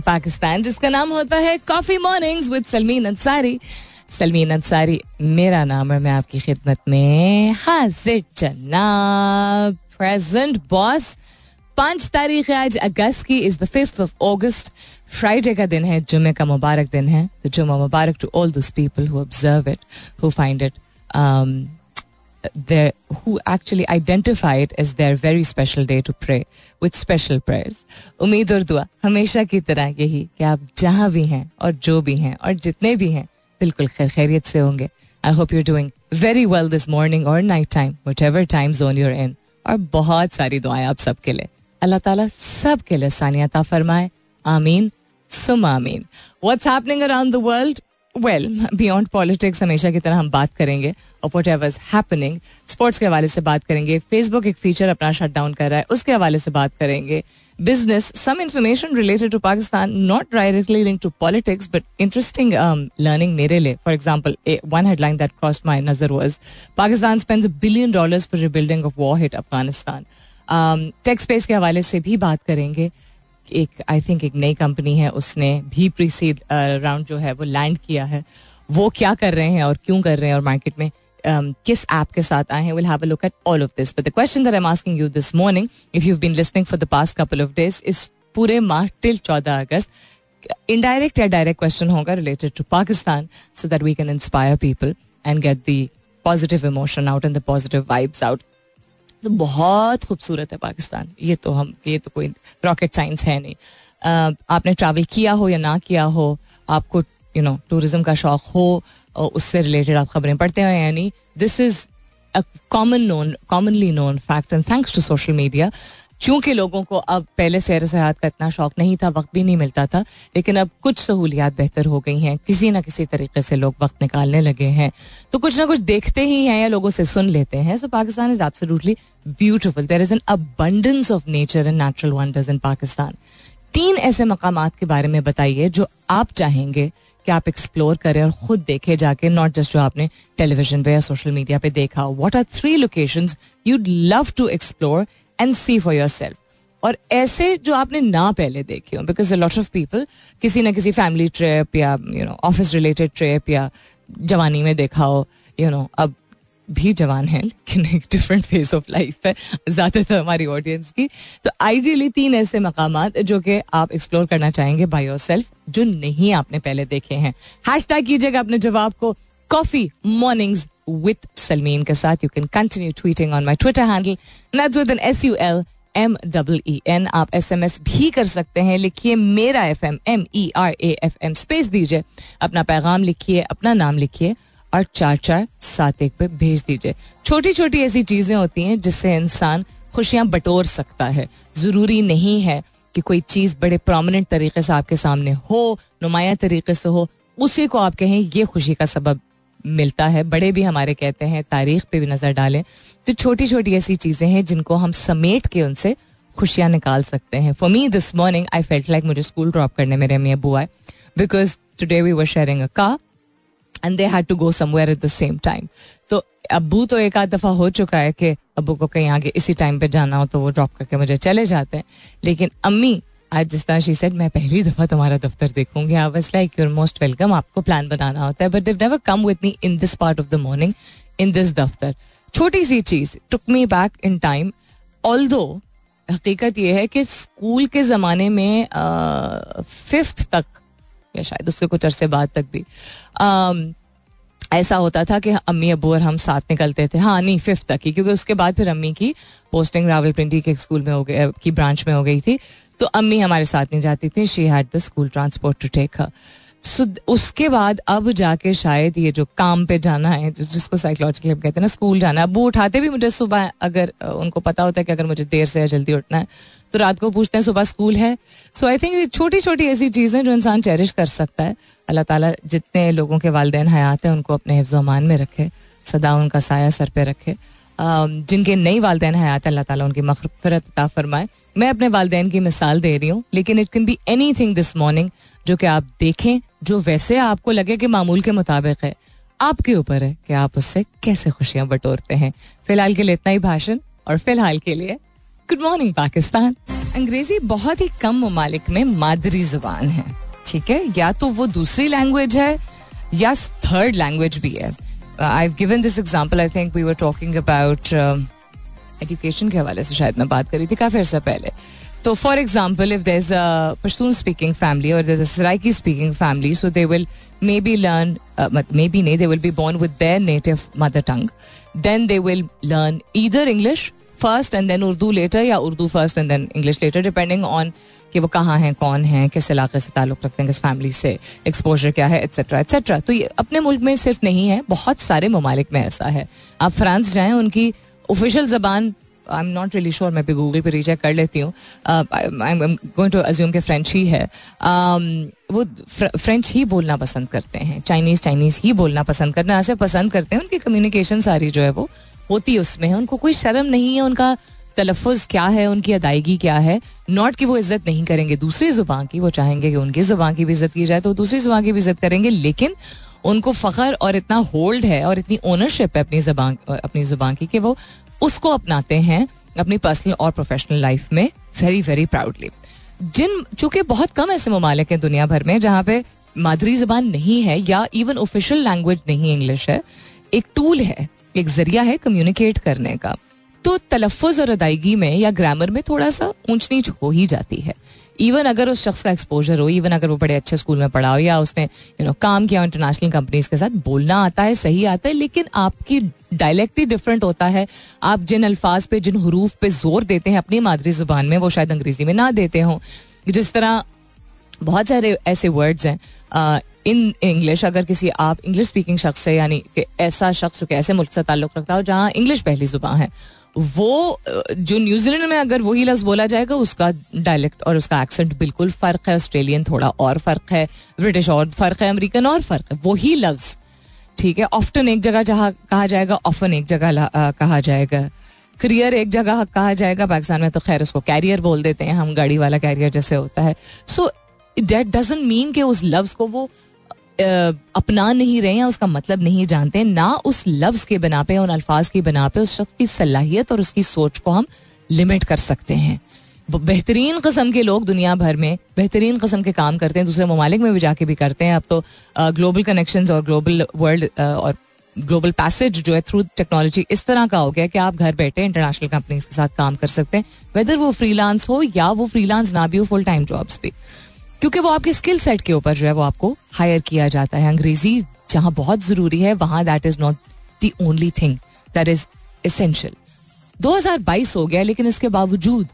पाकिस्तान जिसका नाम होता है coffee mornings with Salmeen Ansari Salmeen Ansari मेरा नाम है मैं आपकी खिदमत में हाजिर जनाब प्रेजेंट बॉस पाँच तारीख है आज अगस्त की is the fifth of August Friday का दिन है जुमे का मुबारक दिन है तो जुमा मुबारक to all those people who observe it who find it their, who actually identify it as their very special day to pray with special prayers. उम्मीद और दुआ, हमेशा की तरह यही कि आप जहाँ भी हैं और जो भी हैं और जितने भी हैं, बिल्कुल खैर, खैरियत से होंगे। I hope you doing very well this morning और night time whatever time zone you're in और बहुत सारी दुआएँ आप सबके लिए। अल्लाह ताला सबके लिए सानियता फरमाए। आमीन। सुम आमीन। What's happening around the world well beyond politics हमेशा की तरह हम बात करेंगे और वट एवर हैपनिंग स्पोर्ट्स के हवाले से बात करेंगे। फेसबुक एक फीचर अपना शट डाउन कर रहा है, उसके हवाले से बात करेंगे। Business some information related to Pakistan not directly link to politics but interesting learning मेरे लिए। For example one headline that cross my नज़र was Pakistan spends billion dollars for rebuilding of war hit Afghanistan tech space के हवाले से भी बात करेंगे। एक आई थिंक एक नई कंपनी है उसने भी प्रीसीड राउंड जो है वो लैंड किया है। वो क्या कर रहे हैं और क्यों कर रहे हैं और मार्केट में um, किस ऐप के साथ आए हैं will have a look at all of this but the question that I am asking you this morning if you been listening for the past couple of days इस पूरे माह till चौदह अगस्त इनडायरेक्ट या डायरेक्ट क्वेश्चन होगा related to Pakistan so that we can inspire people and get the positive emotion out and the positive vibes out तो बहुत खूबसूरत है पाकिस्तान। ये तो हम, ये तो कोई रॉकेट साइंस है नहीं। आपने ट्रैवल किया हो या ना किया हो, आपको यू नो टूरिज़्म का शौक हो उससे रिलेटेड आप खबरें पढ़ते हो यानी this is a common known commonly known fact and thanks to social media चूँकि लोगों को अब पहले सैर सयाहत का इतना शौक नहीं था, वक्त भी नहीं मिलता था, लेकिन अब कुछ सहूलियात बेहतर हो गई हैं। किसी ना किसी तरीके से लोग वक्त निकालने लगे हैं। तो कुछ ना कुछ देखते ही हैं या लोगों से सुन लेते हैं। So Pakistan is absolutely beautiful there is an abundance of nature and natural wonders in Pakistan तीन ऐसे मकाम के बारे में बताइए जो आप चाहेंगे कि आप एक्सप्लोर करें और खुद देखे जाके नॉट जस्ट जो आपने टेलीविज़न पे या सोशल मीडिया पे देखा what are three location you'd love to explore and see for yourself और ऐसे जो आपने ना पहले देखे हो because a lot of people किसी ना किसी फैमिली ट्रिप या you know office related trip या जवानी में देखा हो यू नो अब भी जवान है, लेकिन एक डिफरेंट फ़ेज़ ऑफ़ लाइफ है, ज़्यादातर हमारी ऑडियंस की। तो आइडियली तीन ऐसे मकाम जो कि आप एक्सप्लोर करना चाहेंगे बाई योर सेल्फ जो नहीं आपने पहले देखे हैं। हैश टैग कीजिएगा अपने जवाब को। कॉफ़ी मॉर्निंग्स विथ सलमीन के साथ you can continue tweeting on my Twitter handle S U L M double E N आप एस एम एस भी कर सकते हैं। लिखिए मेरा F M M E R A F M space दीजिए। अपना पैगाम लिखिए, अपना नाम लिखिए और चार चार सात एक पे भेज दीजिए। छोटी छोटी ऐसी चीज़ें होती हैं जिससे इंसान खुशियाँ बटोर सकता है। ज़रूरी नहीं है कि कोई चीज़ बड़े प्रोमिनेंट तरीके से आपके सामने हो, नुमाया तरीके से हो, उसी को आप कहें, ये खुशी का सबब मिलता है, बड़े भी हमारे कहते हैं, तारीख पे भी नज़र डालें तो छोटी छोटी ऐसी चीज़ें हैं जिनको हम समेट के उनसे खुशियाँ निकाल सकते हैं। For me this morning I felt like मुझे स्कूल ड्रॉप करने मेरे अम्मी अबू आए because today we were sharing a car and they had to go somewhere at the same time तो अबू तो एक आध दफ़ा हो चुका है कि अबू को कहीं आगे इसी टाइम पे जाना हो तो वो ड्रॉप करके मुझे चले जाते हैं। लेकिन अम्मी आज जिस तरह शी सेड मैं पहली दफ़ा तुम्हारा दफ्तर देखूँगी. I was like you're most welcome आपको प्लान बनाना होता है. But they never come with me in this part of the morning in this दफ्तर. छोटी सी चीज़ took me back in time although हकीकत यह है कि स्कूल के ज़माने में फिफ्थ तक, या शायद उसके कुछ अरसे बाद तक भी ऐसा होता था कि अम्मी, अबू और हम साथ निकलते थे। हाँ नहीं फिफ्थ तक ही, क्योंकि उसके बाद फिर अम्मी की पोस्टिंग रावलपिंडी के स्कूल में हो गई की ब्रांच में हो गई थी। तो अम्मी हमारे साथ नहीं जाती थी। She had the school transport to take her so उसके बाद अब जाके शायद ये जो काम पे जाना है जिसको साइकोलॉजिकली हम कहते हैं ना स्कूल जाना है, अबू उठाते भी मुझे सुबह, अगर उनको पता होता है कि अगर मुझे देर से या जल्दी उठना है तो रात को पूछते हैं, सुबह स्कूल है? सो आई थिंक छोटी छोटी ऐसी चीज़ें जो इंसान चेरिश कर सकता है। अल्लाह ताला जितने लोगों के वालदेन हयात हैं, उनको अपने हिफ्ज़ अमान में रखे, सदा उनका साया सर पे रखे। जिनके नई वालदेन हयात अल्लाह ताला उनकी मफरत अता फरमाए। मैं अपने वालदेन की मिसाल दे रही हूँ, लेकिन it can be anything this morning जो कि आप देखें, जो वैसे आपको लगे कि मामूल के मुताबिक है। आपके ऊपर है कि आप उससे कैसे खुशियाँ बटोरते हैं। फ़िलहाल के लिए इतना ही भाषण, और फ़िलहाल के लिए गुड मॉर्निंग पाकिस्तान। अंग्रेज़ी बहुत ही कम ममालिक में मादरी ज़ुबान है। ठीक है? या तो वो दूसरी लैंग्वेज है, या थर्ड लैंग्वेज भी है। I given this example I think we were talking about education के हवाले से शायद मैं बात करी थी काफ़ी अर्सा पहले। तो for example if there is a Pashtun speaking family और there Saraiki speaking family so they will maybe learn maybe नहीं they will be born with their native mother tongue then they will learn either English first and then Urdu later या Urdu first and then English later depending on कि वो कहाँ हैं कौन हैं किस इलाके से ताल्लुक रखते हैं किस फैमिली से एक्सपोजर क्या है एक्सेट्रा एक्सेट्रा तो ये अपने मुल्क में सिर्फ़ नहीं है बहुत सारे ममालिक में ऐसा है। आप फ्रांस जाएँ उनकी ऑफिशियल जबान I am not really sure मैं भी गूगल पर रीचेक कर लेती हूँ। I am going to assume के फ्रेंच ही है। Um, वो फ्रेंच ही बोलना पसंद करते हैं चाइनीज़ चाइनीज़ ही बोलना पसंद करना ऐसे पसंद करते हैं उनकी कम्युनिकेशन सारी जो है वो होती है उसमें है। उनको कोई शर्म नहीं है उनका तलफ़ क्या है, उनकी अदायगी क्या है? नॉट कि वो इज़्ज़त नहीं करेंगे, दूसरी ज़ुबान की वो चाहेंगे कि उनकी ज़ुबान की भी इज़्ज़त की जाए तो दूसरी ज़ुबान की भी इज़्ज़त करेंगे, लेकिन उनको फ़ख्र और इतना होल्ड है और इतनी ओनरशिप है अपनी जबान, अपनी ज़ुबान की कि वो उसको अपनाते हैं अपनी पर्सनल और प्रोफेशनल लाइफ में वेरी वेरी प्राउडली जिन, चूँकि बहुत कम ऐसे ममालिक हैं दुनिया भर में जहाँ पे मादरी जबान नहीं है या इवन ऑफिशियल लैंग्वेज नहीं इंग्लिश है, एक टूल है, एक ज़रिया है कम्युनिकेट करने का। तो तलफ़ और अदायगी में या ग्रामर में थोड़ा सा ऊंच नीच हो ही जाती है। इवन अगर उस शख्स का एक्सपोजर हो इवन अगर वो बड़े अच्छे स्कूल में पढ़ा हो या उसने यू you नो know, काम किया हो इंटरनेशनल कंपनीज़ के साथ बोलना आता है सही आता है लेकिन आपकी डायलेक्ट ही डिफरेंट होता है। आप जिन अल्फाज पे जिन हरूफ पे ज़ोर देते हैं अपनी मादरी ज़ुबान में वो शायद अंग्रेज़ी में ना देते हों। जिस तरह बहुत सारे ऐसे वर्ड्स हैं इन इंग्लिश अगर किसी आप इंग्लिश स्पीकिंग शख्स से यानी ऐसा शख्स जो कि ऐसे मुल्क से ताल्लुक रखता हो जहाँ इंग्लिश पहली ज़ुबान है। वो, जो न्यूजीलैंड में अगर वही लफ्ज बोला जाएगा, उसका डायलेक्ट और उसका एक्सेंट बिल्कुल फ़र्क है ऑस्ट्रेलियन थोड़ा और फ़र्क है ब्रिटिश और फ़र्क है अमेरिकन और फ़र्क है, वही लफ्ज, ठीक है? ऑफ्टन एक जगह जहाँ कहा जाएगा ऑफन एक जगह कहा जाएगा। करियर एक जगह कहा जाएगा, पाकिस्तान में तो खैर उसको कैरियर बोल देते हैं, हम गाड़ी वाला कैरियर जैसे होता है। सो दैट डजेंट मीन के उस लफ्ज को वो अपना नहीं रहे हैं, उसका मतलब नहीं जानते ना उस लफ्ज के बना पे, उन अल्फाज के बना पे, उस शख्स की सलाहियत और उसकी सोच को हम लिमिट कर सकते हैं। बेहतरीन कस्म के लोग दुनिया भर में, बेहतरीन कस्म के काम करते हैं, दूसरे ममालिक में भी जाके भी करते हैं। अब तो ग्लोबल कनेक्शन और ग्लोबल वर्ल्ड और ग्लोबल पैसेज जो है थ्रू टेक्नोलॉजी इस तरह का हो गया कि आप घर बैठे इंटरनेशनल कंपनीज़ के साथ काम कर सकते हैं वेदर वो फ्रीलांस हो या वो फ्रीलांस ना भी हो फुल टाइम जॉब्स भी। क्योंकि वो आपके स्किल सेट के ऊपर जो है वो आपको हायर किया जाता है। अंग्रेज़ी जहाँ बहुत ज़रूरी है, वहाँ that is not the only thing that is essential 2022 हो गया, लेकिन इसके बावजूद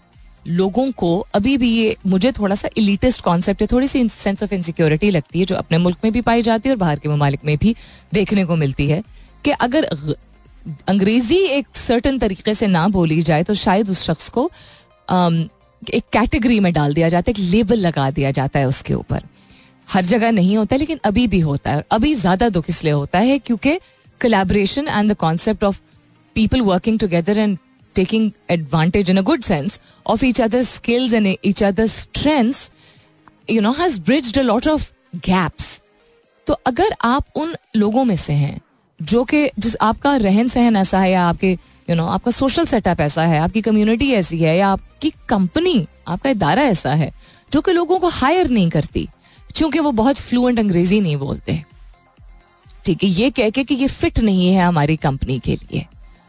लोगों को अभी भी ये मुझे थोड़ा सा इलीटिस्ट कॉन्सेप्ट है, थोड़ी सी सेंस ऑफ़ इनसिक्योरिटी लगती है, जो अपने मुल्क में भी पाई जाती है और बाहर के ममालिक में भी देखने को मिलती है कि अगर अंग्रेज़ी एक सर्टन तरीके से ना बोली जाए तो शायद उस शख्स को एक कैटेगरी में डाल दिया जाता है, एक लेबल लगा दिया जाता है उसके ऊपर। हर जगह नहीं होता, लेकिन अभी भी होता है। और अभी ज़्यादा दुख इसलिए होता है क्योंकि collaboration and the concept of people working together and taking advantage in a good sense of each other skills and each other strengths you know has bridged a lot of gaps तो अगर आप उन लोगों में से हैं, जो कि जिस आपका रहन सहन ऐसा है या आपके यू नो आपका सोशल सेटअप ऐसा है, आपकी कम्युनिटी ऐसी है, या आपकी कंपनी आपका इदारा ऐसा है, जो कि लोगों को हायर नहीं करती, क्योंकि वो बहुत फ्लुएंट अंग्रेज़ी नहीं बोलते। ठीक है, ये कह के कि ये फिट नहीं है हमारी कंपनी के लिए।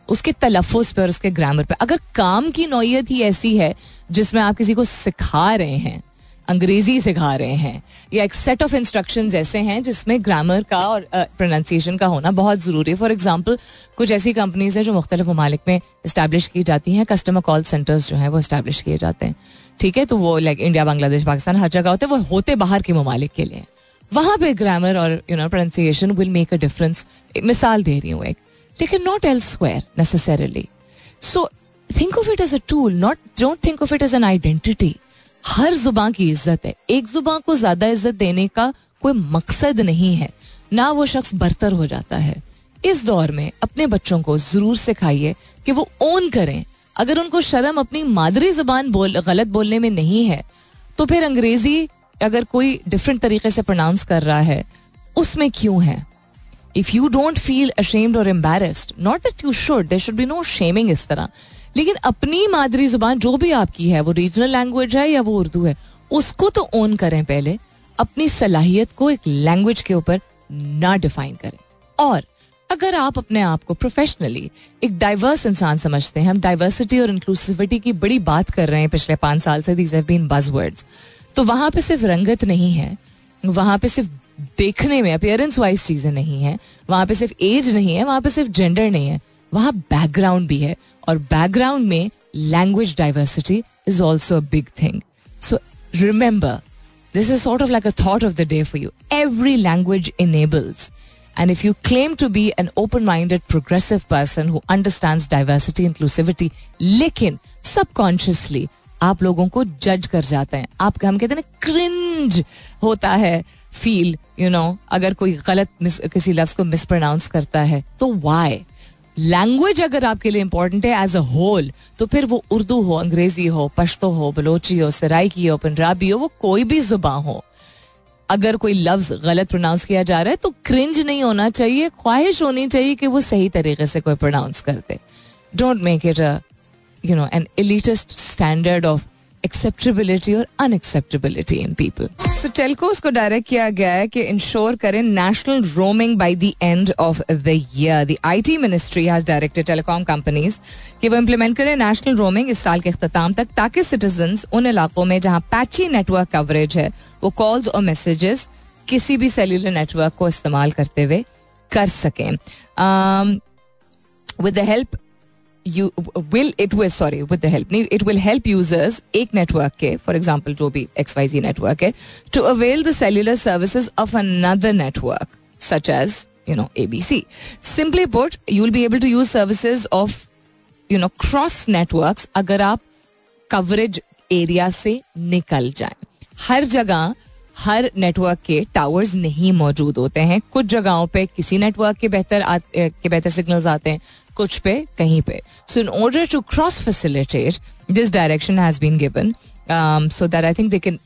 उसके तलफ़ुज पे और उसके ग्रामर पे। अगर काम की नोयत ही ऐसी है, जिसमें आप किसी को सिखा रहे हैं अंग्रेज़ी सिखा रहे हैं। या एक सेट ऑफ़ इंस्ट्रक्शन ऐसे हैं जिसमें ग्रामर का और प्रोनाउंसिएशन का होना बहुत ज़रूरी है। फॉर एग्ज़ाम्पल कुछ ऐसी कंपनीज़ हैं जो मुख्तलिफ़ ममालिक में इस्टेब्लिश की जाती हैं। कस्टमर कॉल सेंटर्स जो हैं वो इस्टेब्लिश किए जाते हैं। ठीक है? तो वो लाइक इंडिया बांग्लादेश पाकिस्तान हर जगह होते हैं। वो होते बाहर के ममालिक के लिए। वहाँ पे ग्रामर और you know pronunciation will make a difference मिसाल दे रही हूँ एक। लेकिन not else square necessarily so think of it as a tool not don't think of it as an identity हर ज़ुबान की इज़्ज़त है। एक ज़ुबान को ज़्यादा इज़्ज़त देने का कोई मकसद नहीं है। ना वो शख्स बरतर हो जाता है। इस दौर में अपने बच्चों को ज़रूर सिखाइए कि वो ओन करें। अगर उनको शर्म अपनी मादरी ज़ुबान बोल, गलत बोलने में नहीं है तो फिर अंग्रेज़ी अगर कोई डिफरेंट तरीके से प्रोनाउंस कर रहा है, उसमें क्यों है? If you don't feel ashamed और embarrassed not that you should there should be no shaming इस तरह। लेकिन अपनी मादरी ज़ुबान जो भी आपकी है, वो रीजनल लैंग्वेज है या वो उर्दू है, उसको तो ओन करें पहले, अपनी सलाहियत को एक लैंग्वेज के ऊपर ना डिफाइन करें। और अगर आप अपने आप को प्रोफेशनली एक डाइवर्स इंसान समझते हैं, हम डाइवर्सिटी और इंक्लूसिविटी की बड़ी बात कर रहे हैं पिछले पाँच साल से दीज हैव बीन बजवर्ड्स तो वहाँ पे सिर्फ़ रंगत नहीं है, वहाँ पे सिर्फ़ देखने में अपियरेंस वाइज चीज़ें नहीं है, वहाँ पे सिर्फ़ एज नहीं है, वहाँ पे सिर्फ़ जेंडर नहीं है। वहाँ बैकग्राउंड भी है और बैकग्राउंड में language diversity is also big thing so remember this is sort of like a thought of the day for you every language enables And if you claim to be an open minded, progressive person who understands diversity, inclusivity, लेकिन subconsciously आप लोगों को जज कर जाते हैं। आप हम कहते हैं क्रिंज होता है फील यू नो अगर कोई गलत किसी लफ्ज को मिसप्रोनाउंस करता है तो वाई लैंग्वेज अगर आपके लिए इंपॉर्टेंट है एज अ होल तो फिर वो उर्दू हो, अंग्रेज़ी हो, पश्तो हो, बलोची हो सराइकी हो, पंजाबी हो, वो कोई भी जुबा हो। अगर कोई लफ्ज गलत प्रोनाउंस किया जा रहा है तो क्रिंज नहीं होना चाहिए, ख्वाहिश होनी चाहिए कि वो सही तरीके से कोई प्रोनाउंस करते। Don't make it you know an standard of acceptability और unacceptability in people so telcos को डायरेक्ट किया गया है कि इंश्योर करें national roaming by the end of the year the IT ministry has directed telecom companies कि वो implement करें नेशनल रोमिंग इस साल के अख्ताम तक ताकि सिटीजन उन इलाकों में जहाँ पैची नेटवर्क कवरेज है वो कॉल्स और मैसेजेस किसी भी सेल्यूलर नेटवर्क को इस्तेमाल करते हुए कर सकें with the help you will it will sorry with the help नहीं इट विल हेल्प यूज़र्स एक नेटवर्क के फॉर एग्ज़ाम्पल जो भी एक्स वाई जी नेटवर्क है to avail the cellular services of another network such as you know abc simply put, you'll be able to use services of, you know, cross networks अगर आप coverage area से निकल जाए हर जगह, हर network के towers नहीं मौजूद होते हैं। कुछ जगहों पे किसी नेटवर्क के बेहतर के बेहतर सिग्नल्स आते हैं। कुछ पे, कहीं पे। So in order to cross facilitate this direction has been given so that I think they can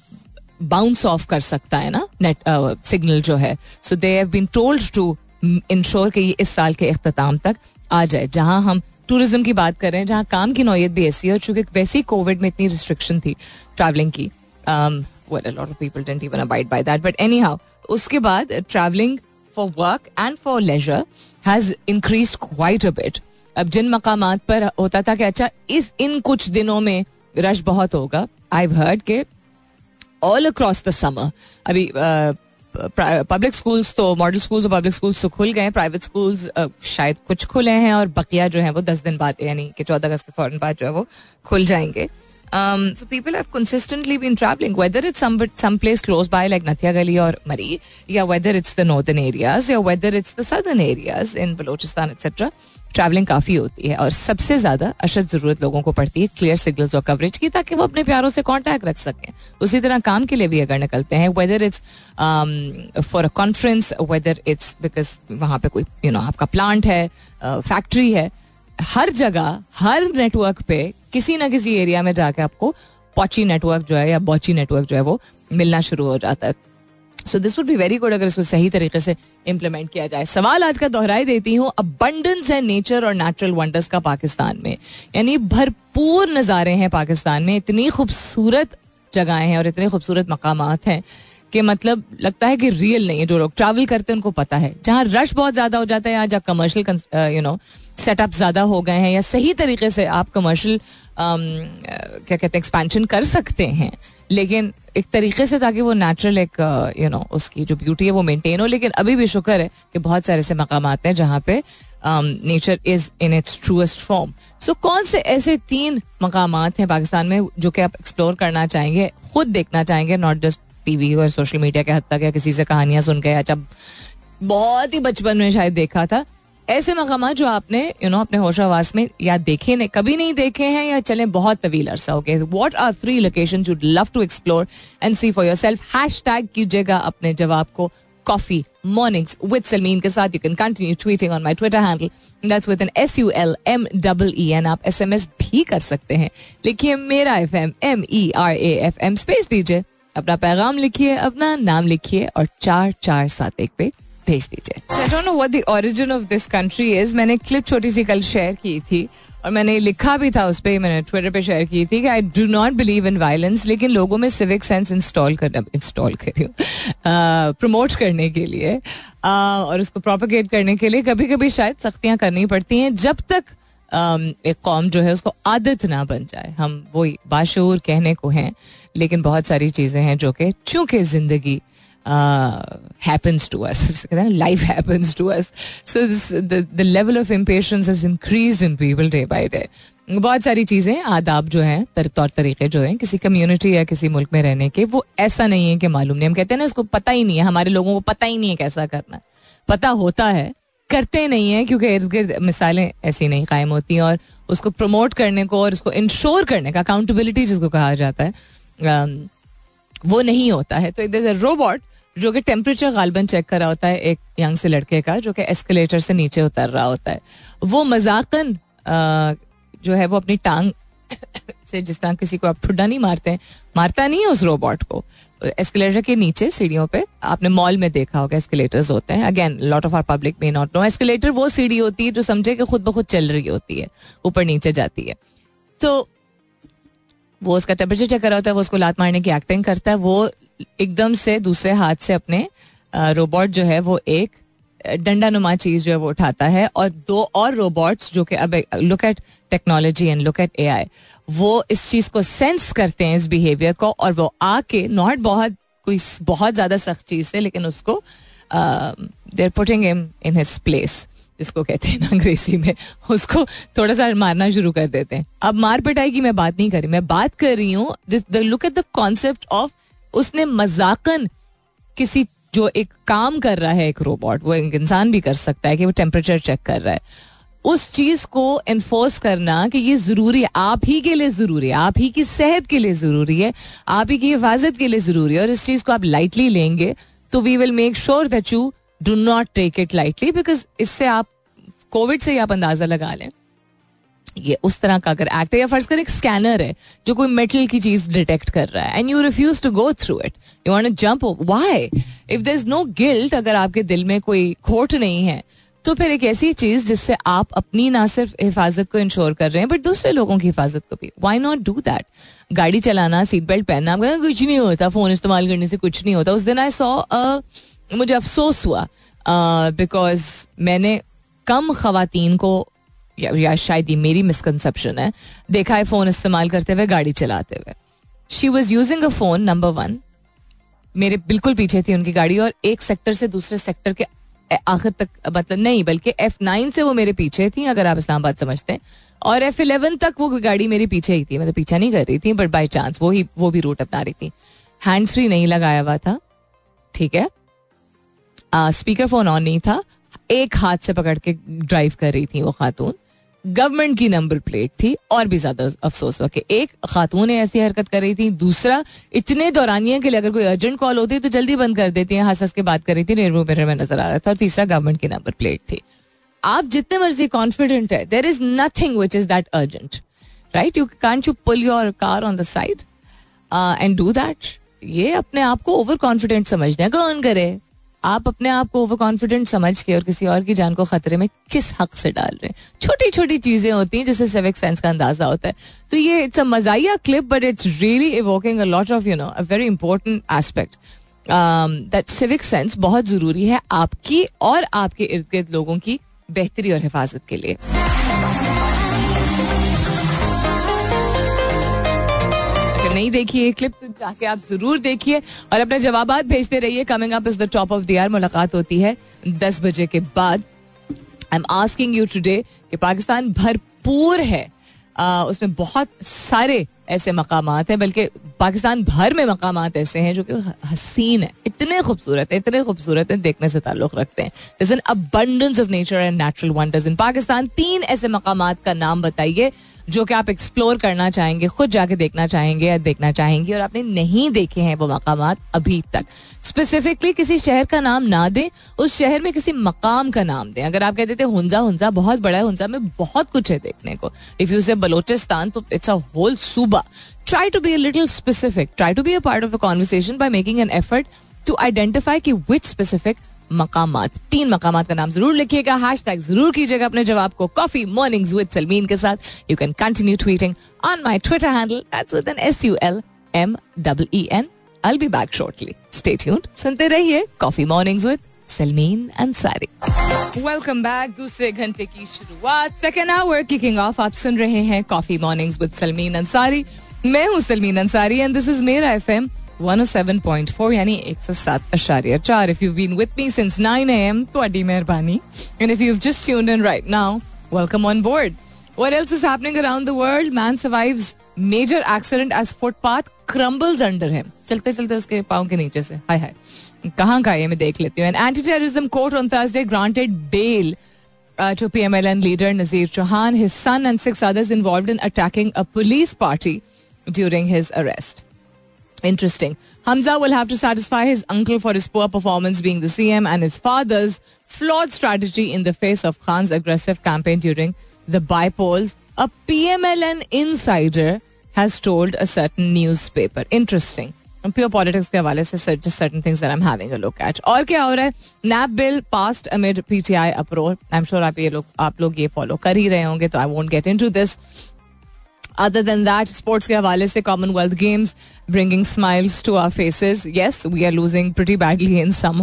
bounce off कर सकता है ना नेट सिग्नल जो है so they have been told to ensure कि ये इस साल के अख्ताम तक आ जाए जहाँ हम टूरिज़्म की बात कर रहे हैं जहाँ काम की नौयत भी ऐसी है चूँकि वैसे ही कोविड में इतनी रिस्ट्रिक्शन थी ट्रैवलिंग की उसके बाद travelling for work and for leisure has increase quite a bit अब जिन मकाम पर होता था कि अच्छा इस, इन कुछ दिनों में रश बहुत होगा। आई हर्ड के ऑल अक्रॉस द समर अभी पब्लिक स्कूल्स तो मॉडल स्कूल्स और पब्लिक स्कूल्स तो खुल गए प्राइवेट स्कूल्स शायद कुछ खुले हैं और बकिया जो है वो दस दिन बाद, यानी कि चौदह अगस्त के फ़ौरन बाद जो है वो खुल जाएँगे। Um, so people have consistently been traveling, whether it's some some place close by like Nathia Gali or Mari, yeah, whether it's the northern areas or whether it's the southern areas in Balochistan, etc. Travelling काफ़ी होती है और सबसे ज़्यादा अशद ज़रूरत लोगों को पड़ती है क्लियर सिग्नल्स और कवरेज की ताकि वो अपने प्यारों से कांटेक्ट रख सकें उसी तरह काम के लिए भी अगर निकलते हैं whether it's for a conference whether it's because वहाँ पे कोई यू you नो know, आपका प्लांट है फैक्ट्री uh, है हर जगह, हर नेटवर्क पे, किसी ना किसी एरिया में जाके आपको पॉची नेटवर्क जो है या बॉची नेटवर्क जो है वो मिलना शुरू हो जाता है। So this would be very good अगर इसको सही तरीके से इम्प्लीमेंट किया जाए। सवाल आज का दोहराई देती हूँ अबंडेंस है नेचर और नेचुरल वंडर्स का पाकिस्तान में। यानी भरपूर नज़ारे हैं पाकिस्तान में, इतनी खूबसूरत जगहें हैं और इतने खूबसूरत मकाम हैं। कि मतलब लगता है कि रियल नहीं है जो लोग। ट्रैवल करते हैं उनको पता है। जहाँ रश बहुत ज़्यादा हो जाता है या जहाँ कमर्शियल यू नो सेटअप ज़्यादा हो गए हैं या सही तरीके से आप कमर्शियल um, क्या कहते हैं एक्सपेंशन कर सकते हैं। लेकिन एक तरीके से ताकि वो नेचुरल एक यू नो उसकी जो ब्यूटी है वो मेंटेन हो। लेकिन अभी भी शुक्र है कि बहुत सारे ऐसे मकाम हैं जहाँ पे nature is in its truest form so कौन से ऐसे तीन मकाम हैं पाकिस्तान में जो कि आप एक्सप्लोर करना चाहेंगे खुद देखना चाहेंगे नॉट जस्ट टीवी और सोशल मीडिया के हद तक या किसी से कहानियाँ सुन के अच्छा बहुत ही बचपन में शायद देखा था, ऐसे मकाम जो आपने यू नो अपने होशावास में या देखे ने कभी नहीं देखे हैं या चले बहुत तवील अरसा गए what are three location you love to explore and see for yourself hashtag कीजिएगा अपने जवाब को कॉफ़ी मॉर्निंग्स विद सलमीन के साथ। You can continue tweeting on my Twitter handle that's with an S U L M double E N आप S M S भी कर सकते हैं। लिखिए मेरा F M M E R A F M space दीजिए। अपना पैगाम लिखिए अपना नाम लिखिए और चार चार सात एक पे भेज दीजिए। Origin of this country is मैंने क्लिप छोटी सी कल शेयर की थी और मैंने लिखा भी था उस पर मैंने ट्विटर पे शेयर की थी कि I do not believe in violence लेकिन लोगों में सिविक सेंस इंस्टॉल करना इंस्टॉल कर रही हूँ प्रमोट करने के लिए uh, और उसको प्रोपोगेट करने के लिए कभी कभी शायद सख्तियाँ करनी पड़ती हैं। जब तक एक कौम जो है उसको आदत ना बन जाए हम वही बाशूर कहने को हैं लेकिन बहुत सारी चीज़ें हैं जो कि चूँकि ज़िंदगी happens to. Life happens to us. So this, the the level of impatience has increased in people day by बहुत सारी चीज़ें आदाब जो हैं तौर तरीके जो हैं किसी कम्युनिटी या किसी मुल्क में रहने के वो ऐसा नहीं है कि मालूम नहीं हम कहते हैं ना इसको पता ही नहीं है हमारे लोगों को पता ही नहीं है कैसा करना पता होता है करते नहीं है, क्योंकि इर्द गिर्द मिसालें ऐसी नहीं कायम होती और उसको प्रमोट करने को और उसको इंश्योर करने का अकाउंटेबिलिटी जिसको कहा जाता है वो नहीं होता है। तो इधर अ रोबोट जो कि टेम्परेचर गालबन चेक कर होता है एक यंग से लड़के का, जो कि एस्केलेटर से नीचे उतर रहा होता है। वो मजाकन जो है वो अपनी टांग से जिस तरह किसी को आप ठुड्डा नहीं मारते मारता नहीं है उस रोबोट को। एस्केलेटर के नीचे सीढ़ियों पे, आपने मॉल में देखा होगा एस्केलेटर्स होते हैं। Again lot of are public may not no escalator वो सीढ़ी होती है जो समझे कि खुद ब खुद चल रही होती है, ऊपर नीचे जाती है। तो वो उसका टेम्परेचर चेक कर रहा होता है, वो उसको लात मारने की एक्टिंग करता है। वो एकदम से दूसरे हाथ से अपने रोबोट जो है, वो एक डंडा नुमा चीज़ जो है वो उठाता है। और दो और रोबोट्स जो कि, अब look at technology and look at a वो इस चीज़ को सेंस करते हैं इस बिहेवियर को और वो आके नॉट बहुत, कोई बहुत ज़्यादा सख्त चीज़ है, लेकिन उसको there putting him in his place जिसको कहते हैं अंग्रेज़ी में, उसको थोड़ा सा मारना शुरू कर देते हैं। अब मार पिटाई की मैं बात नहीं कर रही, मैं बात कर रही हूँ look at the concept of उसने मजाकन किसी, जो एक काम कर रहा है एक रोबोट वो एक इंसान भी कर सकता है कि वो टेम्परेचर चेक कर रहा है। उस चीज़ को इन्फोर्स करना कि ये ज़रूरी है, आप ही के लिए ज़रूरी है, आप ही की सेहत के लिए ज़रूरी है, आप ही की हिफाजत के लिए ज़रूरी है और इस चीज़ को आप लाइटली लेंगे तो we will make sure that you do not take it lightly because इससे आप कोविड से ही आप अंदाज़ा लगा लें। ये उस तरह का अगर एक्ट है या फ़र्ज़ कर एक स्कैनर है जो कोई मेटल की चीज़ डिटेक्ट कर रहा है and you refuse to go through it you want jump why if there is no guilt अगर आपके दिल में कोई खोट नहीं है तो फिर एक ऐसी चीज़ जिससे आप अपनी ना सिर्फ़ हिफाजत को इंश्योर कर रहे हैं बट दूसरे लोगों की हिफाजत को भी। वाई नॉट डू दैट गाड़ी चलाना सीट बेल्ट पहनना कुछ नहीं होता फ़ोन इस्तेमाल करने से कुछ नहीं होता। उस दिन आई सो मुझे अफसोस हुआ बिकॉज़ uh, मैंने कम खातन को या, या शायद ये मेरी मिसकनसेप्शन है देखा है फ़ोन इस्तेमाल करते हुए गाड़ी चलाते हुए। She was using a phone number one मेरे बिल्कुल पीछे थी उनकी गाड़ी और एक सेक्टर से दूसरे सेक्टर के आखिर तक मतलब नहीं, बल्कि एफ़ नाइन से वो मेरे पीछे थी, अगर आप इस्लामाबाद समझते हैं। और एफ़ इलेवन तक वो गाड़ी मेरे पीछे ही थी। मतलब पीछा नहीं कर रही थी बट बाई चांस वो ही, वो भी रूट अपना रही थी। हैंड फ्री नहीं लगाया हुआ था, ठीक है? स्पीकर फ़ोन ऑन नहीं था। एक हाथ से पकड़ के ड्राइव कर रही थी वो खातून। गवर्नमेंट की नंबर प्लेट थी, और भी ज़्यादा अफसोस हुआ कि एक, खातून ऐसी हरकत कर रही थी, दूसरा, इतने दौरानिया के लिए अगर कोई अर्जेंट कॉल होती तो जल्दी बंद कर देती है हंस हंस के बात कर रही थी रेलवे मिरर में नज़र आ रहा था, और तीसरा, गवर्नमेंट की नंबर प्लेट थी। आप जितने मर्ज़ी कॉन्फिडेंट है there is nothing which is that urgent right you can you pull your car on the side and do that ये अपने आप को ओवर कॉन्फिडेंट समझने कौन करे आप अपने आप को ओवर कॉन्फिडेंट समझ के और किसी और की जान को खतरे में किस हक से डाल रहे हैं? छोटी छोटी चीज़ें होती हैं जिससे सिविक सेंस का अंदाज़ा होता है। तो ये it's a मजाइया clip but it's really evoking a lot of you know a very important aspect that civic sense बहुत ज़रूरी है आपकी और आपके इर्द गिर्द लोगों की बेहतरी और हिफाजत के लिए। नहीं देखी है क्लिप तो जाके आप ज़रूर देखिए और अपने जवाब भेजते रहिए। Coming up is the top of the year मुलाकात होती है दस बजे के बाद। I am asking you today कि पाकिस्तान भरपूर है। उसमें बहुत सारे ऐसे मकाम हैं, बल्कि पाकिस्तान भर में मकाम ऐसे हैं जो कि हसीन है। इतने खूबसूरत है, इतने खूबसूरत है, देखने से ताल्लुक रखते हैं। Is an abundance of nature and natural wonders in Pakistan तीन ऐसे मकाम का नाम बताइए जो कि आप एक्सप्लोर करना चाहेंगे, खुद जाके देखना चाहेंगे या देखना चाहेंगे और आपने नहीं देखे हैं वो मकाम अभी तक। स्पेसिफिकली किसी शहर का नाम ना दें, उस शहर में किसी मकाम का नाम दें। अगर आप कहते थे हुंजा हुंजा, बहुत बड़ा है, हुंजा में बहुत कुछ है देखने को। इफ़ यू से बलोचिस्तान तो इट्स अ होल सूबा try to be a little specific try to be a part of a conversation by making an effort to identify की विच स्पेसिफिक मकाम तीन मकाम का नाम ज़रूर लिखिएगा। हैश टैग ज़रूर कीजिएगा अपने जवाब को। कॉफ़ी मॉर्निंग्स विद सलमीन के साथ। You can continue tweeting on my Twitter handle that's with an S U L M double E N I'll be back shortly. Stay tuned. सुनते रहिए coffee mornings with Salmeen Ansari welcome back दूसरे घंटे की शुरुआत। Second hour kicking of आप सुन रहे हैं coffee mornings with Salmeen Ansari मैं हूँ Salmeen Ansari and this is Mera FM 107.4 यानी एक सौ सात अशारिया चार if you been with me since 9 AM ਤੁਹਾਡੀ ਮਿਹਰਬਾਨੀ and if you've just tuned in right now welcome on board what else is happening around the world man survives major accident as footpath crumbles under him चलते चलते उसके पाँव के नीचे से हाय हाय कहाँ का ये मैं देख लेती हूँ anti terrorism court on Thursday granted bail uh, to PMLN leader Nazir Chauhan, his son, and six others involved in attacking a police party during his arrest. Interesting. Hamza will have to satisfy his uncle for his poor performance being the CM and his father's flawed strategy in the face of Khan's aggressive campaign during the bypolls. A PMLN insider has told a certain newspaper. Interesting. Pure politics के हवाले से just certain things that I'm having a look at. और क्या हो रहा है NAP bill passed amid PTI uproar I am sure आप ये लोग आप लोग ये फॉलो कर ही रहे होंगे तो I won't get into this Other than that, sports के हवाले से Commonwealth Games bringing smiles to our faces. Yes, we are losing pretty badly in some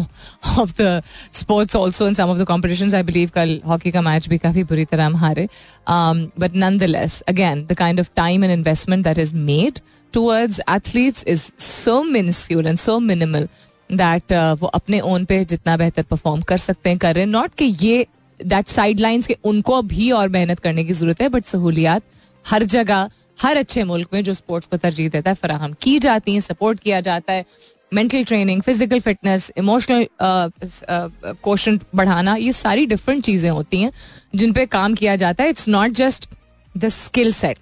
of the sports also in some of the competitions. I believe कल hockey का match भी काफ़ी बुरी तरह हम हारे. Um, but nonetheless, again, the kind of time and investment that is made towards athletes is so minuscule and so minimal that uh, वो अपने ओन पे जितना बेहतर परफॉर्म कर सकते हैं कर रहे हैं नॉट कि ये दैट साइड लाइन्स के उनको भी और मेहनत करने की ज़रूरत है बट सहूलियात हर जगह, हर अच्छे मुल्क में जो स्पोर्ट्स को तरजीह देता है, फराहम की जाती है सपोर्ट किया जाता है। Mental training physical fitness emotional question बढ़ाना, ये सारी डिफरेंट चीज़ें होती हैं जिन पे काम किया जाता है। It's not just the skill set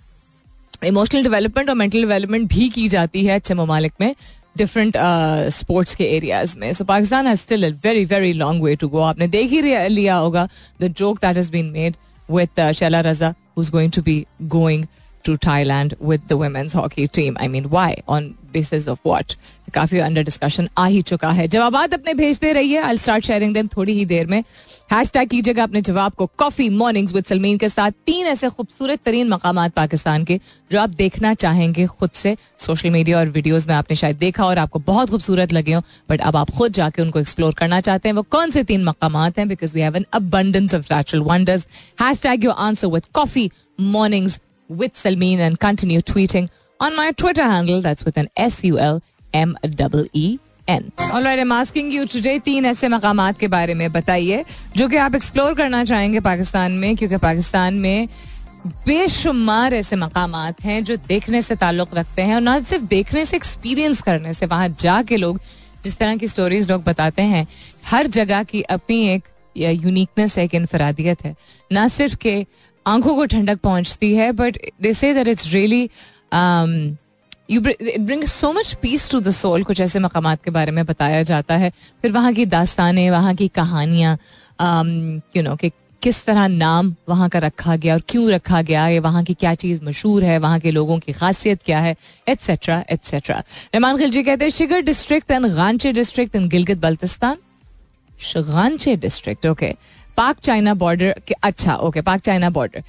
emotional development और मेंटल डेवलपमेंट भी की जाती है अच्छे ममालिक में डिफरेंट स्पोर्ट्स के एरियाज़ में। So Pakistan has still very very long way to go आपने देख ही लिया होगा the joke that has been made with Shehla Raza who's going to be going to Thailand with the women's hockey team. I mean, why? On basis of what? काफ़ी under discussion आ ही चुका है। जवाब अपने भेजते रहिए। आई स्टार्ट शेयरिंग देम थोड़ी ही देर में। हैश टैग कीजिएगा अपने जवाब को। कॉफ़ी मॉर्निंग्स विद सलमीन के साथ। तीन ऐसे खूबसूरत तरीन मकाम पाकिस्तान के जो आप देखना चाहेंगे खुद से। सोशल मीडिया और वीडियोज़ में आपने शायद देखा और आपको बहुत खूबसूरत लगे हो। बट अब आप खुद जाके उनको एक्सप्लोर करना चाहते हैं। वो कौन से तीन मकाम हैं? Because we have an abundance of natural wonders hashtag your answer with coffee mornings with Salmeen and continue tweeting on my Twitter handle. That's with an S U L M double E N alright I am asking you today तीन ऐसे मकाम के बारे में बताइए, जो कि आप एक्सप्लोर करना चाहेंगे पाकिस्तान में, क्योंकि पाकिस्तान में बेशुमार ऐसे मकाम हैं जो देखने से ताल्लुक रखते हैं, और ना सिर्फ़ देखने से एक्सपीरियंस करने से, वहाँ जाके लोग जिस तरह की स्टोरीज लोग बताते हैं, हर जगह की अपनी एक यूनिकनेस है एक इनफरादियत है ना सिर्फ़ के आँखों को ठंडक पहुँचती है but they say it's really you it bring so much peace to the soul कुछ ऐसे मकाम के बारे में बताया जाता है। फिर वहाँ की दास्तानें, वहाँ की कहानियाँ यू नो कि किस तरह नाम वहाँ का रखा गया और क्यों रखा गया या वहाँ की क्या चीज़ मशहूर है, वहाँ के लोगों की खासियत क्या है एट्सेट्रा एट्सेट्रा रहमान खिलजी कहते हैं Shigar district and Ghanche district in Gilgit Baltistan Ghanche district okay Pak China border अच्छा ओके, पाक चाइना बॉर्डर।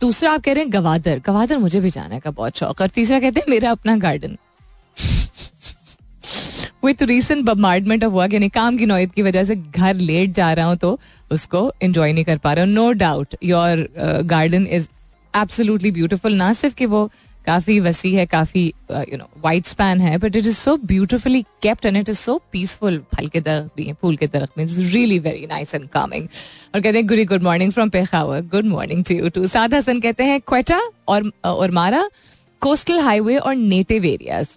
दूसरा आप कह रहे हैं गवादर। गवादर मुझे भी जाने का बहुत शौक। और तीसरा कहते हैं मेरा अपना garden with recent bombardment of work यानी काम की नौयत की वजह से घर लेट जा रहा हूँ तो उसको एंजॉय नहीं कर पा रहा हूँ। No doubt your garden is absolutely beautiful ना सिर्फ़ कि वो काफ़ी वसी है, काफ़ी यू नो वाइड स्पैन है but it is so beautifully kept and it is so peaceful फल के दरख्त भी हैं फूल के दरख्त में. It's really very nice and calming और कहते हैं, Guri good morning from Peshawar good morning to you too Saad Hassan कहते हैं, क्वेटा और और मारा कोस्टल हाईवे और नेटिव एरियाज़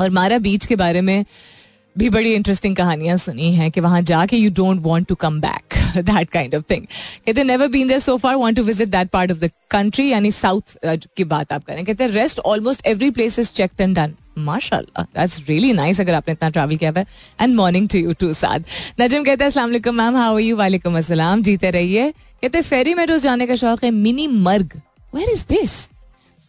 और मारा बीच के बारे में भी बड़ी इंटरेस्टिंग कहानियाँ सुनी हैं कि वहाँ जाके you don't want to come back that kind of thing कहते never been there so far want to visit that part of the country यानी साउथ की बात आप करें। कहते rest almost every place is checked and done माशाल्लाह that's really nice अगर आपने इतना ट्रैवल किया है। And morning to you too Saad Najam कहते हैं मैम हाउ यू वालेकुम जीते रहिए। कहते फेरी मेडोज जाने का शौक है मिनी मर्ग। वेयर इज़ दिस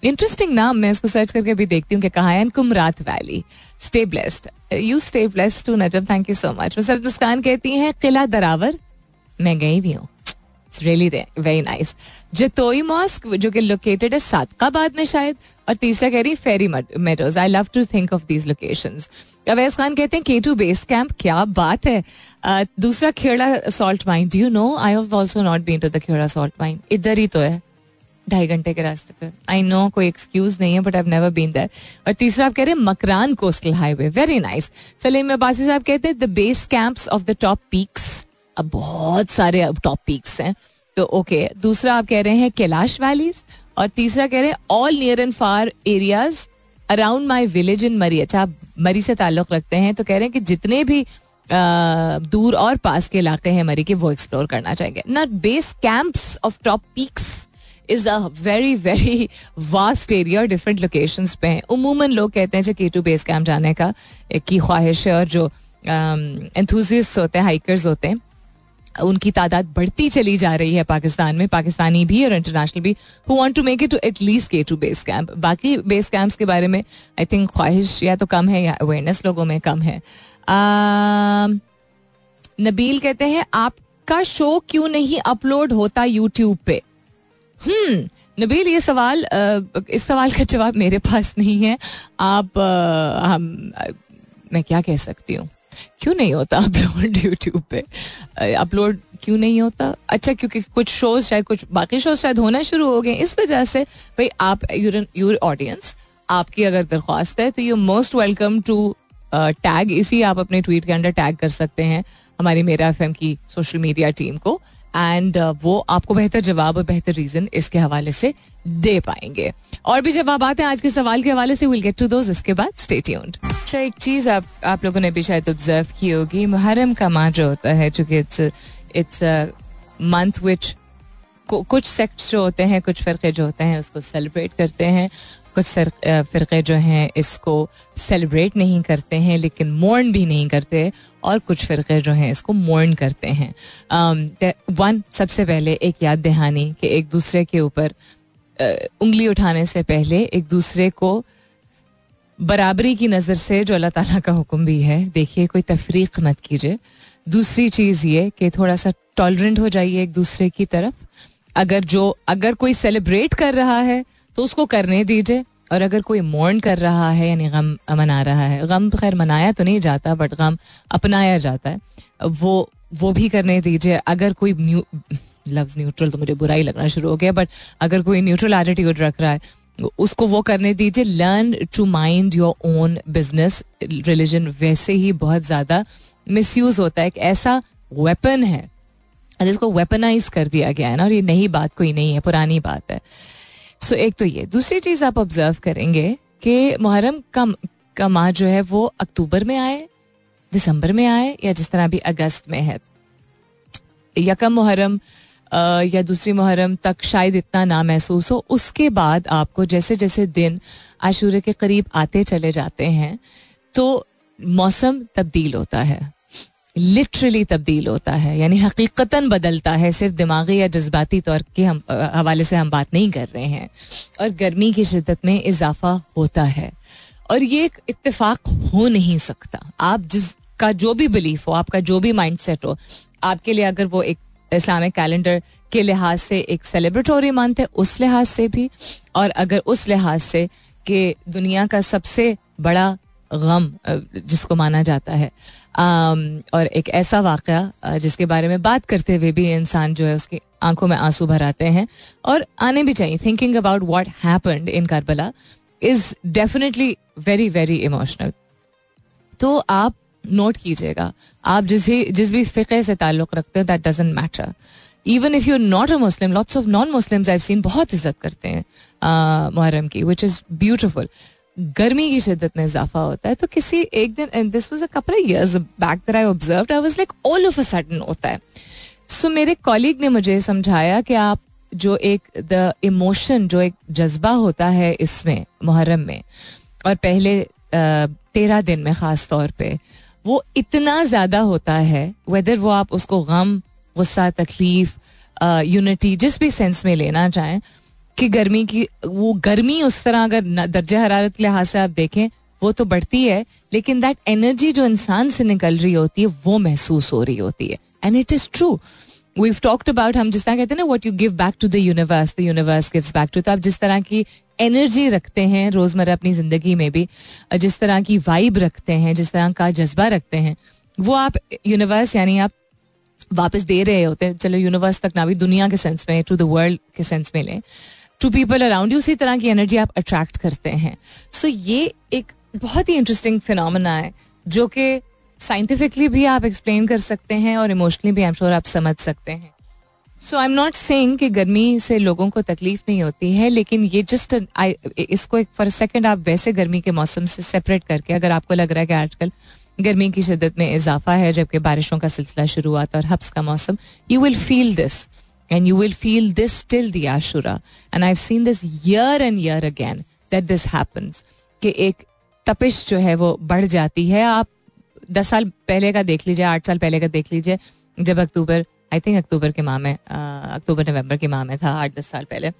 इंटरेस्टिंग नाम, मैं इसको सर्च करके भी देखती हूँ कि कहा है। Kumrat valley stay blessed you stay blessed too Najam thank you so much Musarrat Muskan कहती हैं, किला दरावर, मैं गई भी हूँ. रियली वेरी नाइस मॉस्क जो कि लोकेटेड है सादकाबाद में शायद, और तीसरा कह रही Fairy Meadows I love to think of these locations Awais Khan कहते हैं के टू बेस कैंप क्या बात है. दूसरा Khewra salt mine do you know I have also not been to the Khewra salt mine इधर ही तो है। ढाई घंटे के रास्ते पे। आई नो कोई एक्सक्यूज नहीं है but I never been there और तीसरा आप कह रहे हैं Makran coastal highway very nice Salim Abbasi साहब कहते हैं the base camps of the top peaks अब बहुत सारे अब टॉप पीक्स हैं। तो ओके okay. दूसरा आप कह रहे हैं कैलाश वैलीज और तीसरा कह रहे हैं all near and far areas around my village in Murree अच्छा आप मरी से ताल्लुक रखते हैं तो कह रहे हैं कि जितने भी आ, दूर और पास के इलाके हैं मरी के वो एक्सप्लोर करना चाहेंगे। ना base camps of top peaks is a very very vast area different location पे हैं। उमूमन लोग कहते हैं जो के टू बेस कैंप जाने का एक की ख्वाहिश है और जो एंथुजिस्ट um, होते हैं हाइकर्स होते हैं उनकी तादाद बढ़ती चली जा रही है पाकिस्तान में। पाकिस्तानी भी और इंटरनेशनल भी who want to make it to at least K two base camp बाकी बेस कैंप्स के बारे में आई थिंक ख्वाहिश या तो कम है या अवेयरनेस लोगों में कम है। Um, नबील कहते हैं आपका शो क्यों नहीं अपलोड होता यूट्यूब पे? हम्म नबील, ये सवाल इस सवाल का जवाब मेरे पास नहीं है। आप हम मैं क्या कह सकती हूँ? क्यों नहीं होता अपलोड यूट्यूब पे? अपलोड क्यों नहीं होता? अच्छा क्योंकि कुछ शोज़ शायद, कुछ बाकी शोज़ शायद होना शुरू हो गए। इस वजह से, भाई, आप यूर ऑडियंस आपकी अगर दरख्वास्त है तो you most welcome to tag इसी आप अपने ट्वीट के अंडर टैग कर सकते हैं, हमारी मेरा एफएम की सोशल मीडिया टीम को। एंड uh, वो आपको बेहतर जवाब और बेहतर रीजन इसके हवाले से दे पाएँगे। और भी जवाब आते हैं आज के सवाल के हवाले से विल गेट टू दोज इसके बाद। अच्छा एक चीज़ आप आप लोगों ने भी शायद ऑब्ज़र्व की होगी मुहर्रम का माह जो होता है चूँकि इट्स इट्स मंथ विच कुछ सेक्ट्स जो होते हैं कुछ फिरके जो होते हैं उसको सेलिब्रेट करते हैं। कुछ फ़िरक़े जो हैं, इसको सेलिब्रेट नहीं करते हैं, लेकिन मोर्न भी नहीं करते और कुछ फ़िरक़े जो हैं, इसको मोर्न करते हैं। वन सबसे पहले एक याद दहानी कि एक दूसरे के ऊपर उंगली उठाने से पहले एक दूसरे को बराबरी की नज़र से जो अल्लाह ताला का हुक्म भी है, देखिए, कोई तफरीक मत कीजिए। दूसरी चीज़ ये कि थोड़ा सा टॉलरेंट हो जाइए एक दूसरे की तरफ़। अगर जो, अगर कोई सेलिब्रेट कर रहा है तो उसको करने दीजिए। और अगर कोई मोर्न कर रहा है, यानी गम मना रहा है, गम खैर मनाया तो नहीं जाता बट गम अपनाया जाता है, वो वो भी करने दीजिए। अगर कोई न्यू लफ्ज न्यूट्रल तो मुझे बुरा ही लगना शुरू हो गया बट अगर कोई न्यूट्रल एटीट्यूड रख रहा है उसको वो करने दीजिए। Learn to mind your own business religion वैसे ही बहुत ज़्यादा मिस होता है। एक ऐसा वेपन है जिसको वेपनाइज कर दिया गया है ना, और ये नई बात कोई नहीं है, पुरानी बात है। सो एक तो ये. दूसरी चीज़ आप ऑब्ज़र्व करेंगे कि मुहर्रम का का माह जो है वो अक्टूबर में आए, दिसंबर में आए, या जिस तरह अभी अगस्त में है. यकम मुहर्रम या दूसरी मुहर्रम तक शायद इतना ना महसूस हो. उसके बाद आपको जैसे जैसे दिन आशूर के करीब आते चले जाते हैं तो मौसम तब्दील होता है. लिटरली तब्दील होता है, यानी हकीकता बदलता है, सिर्फ़ दिमागी या जज्बाती तौर के हम हवाले से हम बात नहीं कर रहे हैं। और गर्मी की शिद्दत में इजाफा होता है। और ये एक इत्तेफाक हो नहीं सकता। आप जिसका जो भी बिलीफ हो, आपका जो भी माइंड सेट हो, आपके लिए अगर वो एक इस्लामिक कैलेंडर के लिहाज से एक सेलिब्रेटोरी मंथ है, उस लिहाज से भी। और अगर उस लिहाज से कि दुनिया का सबसे बड़ा गम जिसको माना जाता है। और एक ऐसा वाक़ जिसके बारे में बात करते हुए भी इंसान जो है उसकी आँखों में आँसू भर आते हैं। और आने भी चाहिए। Thinking about what happened in Karbala is definitely very very emotional तो आप नोट कीजिएगा। आप जिस ही, जिस भी फ़िक़े से ताल्लुक़ रखते हैं that doesn't matter even if you not a Muslim lots of non Muslim I seen बहुत इज़्ज़त करते हैं मुहर्रम की विच इज़ ब्यूटिफुल गर्मी की शिद्दत में इजाफा होता है तो किसी एक दिन this was a couple years back that I observed I was like all of a sudden होता है। सो so, मेरे कॉलीग ने मुझे समझाया कि आप जो एक द इमोशन जो एक जज्बा होता है इसमें मुहर्रम में और पहले तेरह दिन में ख़ास तौर पे वो इतना ज़्यादा होता है वेदर वो आप उसको गम गुस्सा तकलीफ़ यूनिटी जिस भी सेंस में लेना चाहें कि गर्मी की, वो गर्मी उस तरह अगर दर्जा हरारत के लिहाज से आप देखें, वो तो बढ़ती है, लेकिन दैट एनर्जी जो इंसान से निकल रही होती है, वो महसूस हो रही होती है। And it is true we talked about हम जिस तरह कहते हैं ना what you give back to the universe the universe gives back to तो आप जिस तरह की एनर्जी रखते हैं, रोज़मर्रा अपनी ज़िंदगी में भी, जिस तरह की वाइब रखते हैं, जिस तरह का जज्बा रखते हैं, वो आप यूनिवर्स यानी आप वापस दे रहे होते हैं, चलो यूनिवर्स तक ना भी दुनिया के सेंस में टू द वर्ल्ड के सेंस में लें टू पीपल अराउंड यू उसी तरह की एनर्जी आप अट्रैक्ट करते हैं। सो so ये एक बहुत ही इंटरेस्टिंग फिनोमिना है, जो कि साइंटिफिकली भी आप एक्सप्लेन कर सकते हैं और इमोशनली भी आई एम श्योर आप समझ सकते हैं। So I am not saying कि गर्मी से लोगों को तकलीफ़ नहीं होती है, लेकिन ये जस्ट आई इसको एक फॉर सेकेंड आप वैसे गर्मी के मौसम से सेपरेट करके, अगर आपको लग रहा है कि आजकल गर्मी की शिद्दत में इजाफा है, जबकि बारिशों का सिलसिला शुरू हुआ था और हब्स का मौसम। You will feel this and you will feel this till the Ashura and I seen this year and year again that this happens कि एक तपिश जो है वो बढ़ जाती है। आप दस साल पहले का देख लीजिए, आठ साल पहले का देख लीजिए, जब अक्टूबर आई थिंक अक्टूबर के माह में अक्टूबर, नवंबर के माह में था, आठ दस साल पहले।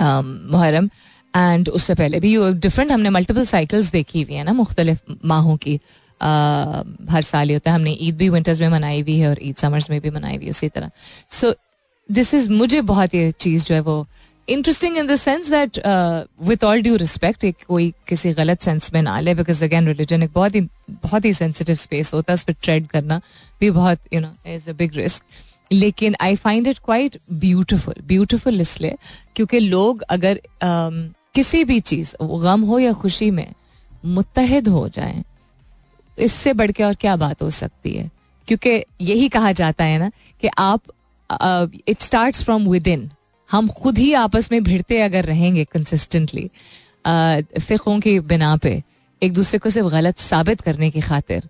मुहर्रम एंड उससे पहले भी डिफरेंट हमने मल्टीपल साइकिल्स देखी हुई है ना मुख्तलिफ़ माहों की। आ, हर साल ही होता है। हमने ईद भी विंटर्स में मनाई हुई है और ईद समर्स में भी मनाई हुई है उसी तरह। सो दिस इज़ मुझे बहुत ये चीज़ जो है वो interesting in the sense that with all due respect एक कोई किसी गलत सेंस में ना ले बिकॉज़ अगेन रिलीजन एक बहुत ही बहुत ही सेंसिटिव स्पेस होता है उस पर ट्रेड करना भी बहुत you know is a big risk लेकिन I find it quite beautiful beautiful इसलिए क्योंकि लोग अगर um, किसी भी चीज़ गम हो या खुशी में मुतहद हो जाए इससे बढ़ के और क्या बात हो सकती है? क्योंकि यही कहा जाता है ना कि आप it start from within हम खुद ही आपस में भिड़ते अगर रहेंगे कंसिस्टेंटली फ़िकों की बिना पे एक दूसरे को सिर्फ़ गलत साबित करने की खातिर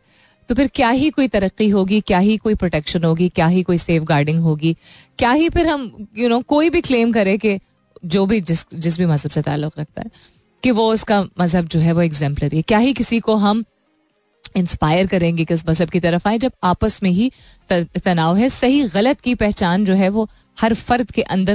तो फिर क्या ही कोई तरक्की होगी क्या ही कोई प्रोटेक्शन होगी क्या ही कोई सेफ़ गार्डिंग होगी? क्या ही फिर हम यू you नो know, कोई भी क्लेम करे कि जो भी जिस जिस भी मज़हब से ताल्लुक रखता है कि वो उसका मज़हब जो है वो एग्जाम्पलरी है। क्या ही किसी को हम इंस्पायर करेंगे किस मज़हब की तरफ़ आए जब आपस में ही तनाव है सही गलत की पहचान जो है वो हर फर्द के अंदर